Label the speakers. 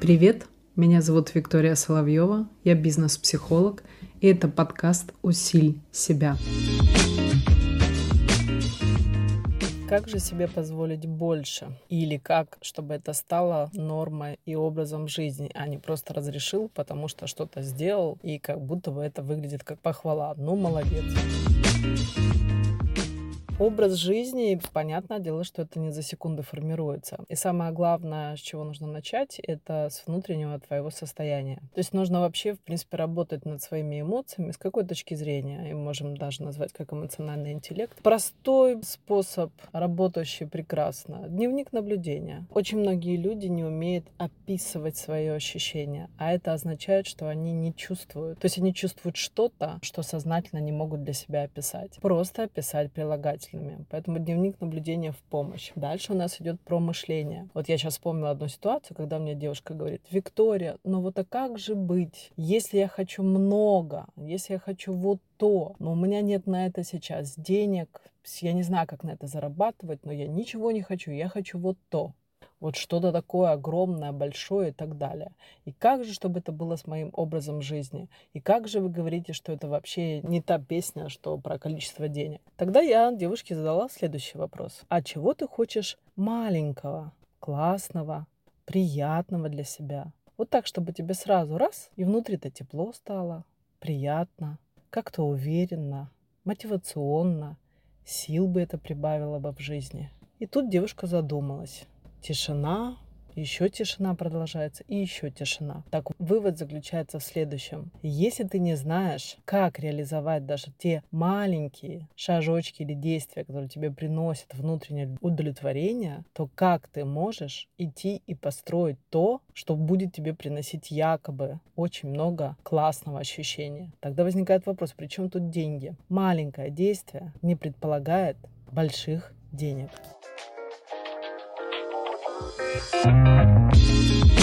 Speaker 1: Привет, меня зовут Виктория Соловьева, я бизнес-психолог, и это подкаст «Усиль себя». Как же себе позволить больше? Или как, чтобы это стало нормой и образом жизни, а не просто разрешил, потому что что-то сделал, и как будто бы это выглядит как похвала. Ну, молодец. Образ жизни, понятное дело, что это не за секунды формируется. И самое главное, с чего нужно начать, это с внутреннего твоего состояния. То есть нужно вообще, в принципе, работать над своими эмоциями. С какой точки зрения? И можем даже назвать как эмоциональный интеллект. Простой способ, работающий прекрасно. Дневник наблюдения. Очень многие люди не умеют описывать свои ощущения, а это означает, что они не чувствуют. То есть они чувствуют что-то, что сознательно не могут для себя описать. Просто описать прилагательно мыслями. Поэтому дневник наблюдения в помощь. Дальше у нас идет про мышление. Вот я сейчас вспомнила одну ситуацию, когда мне девушка говорит, Виктория, ну вот а как же быть, если я хочу много, если я хочу вот то, но у меня нет на это сейчас денег, я не знаю, как на это зарабатывать, но я ничего не хочу, я хочу вот то вот что-то такое огромное, большое и так далее. И как же, чтобы это было с моим образом жизни? И как же вы говорите, что это вообще не та песня, что про количество денег? Тогда я девушке задала следующий вопрос. А чего ты хочешь маленького, классного, приятного для себя? Вот так, чтобы тебе сразу раз, и внутри-то тепло стало, приятно, как-то уверенно, мотивационно, сил бы это прибавило бы в жизни. И тут девушка задумалась. Тишина, еще тишина продолжается и еще тишина. Так, вывод заключается в следующем. Если ты не знаешь, как реализовать даже те маленькие шажочки или действия, которые тебе приносят внутреннее удовлетворение, то как ты можешь идти и построить то, что будет тебе приносить якобы очень много классного ощущения? Тогда возникает вопрос, при чем тут деньги? Маленькое действие не предполагает больших денег. Thank you.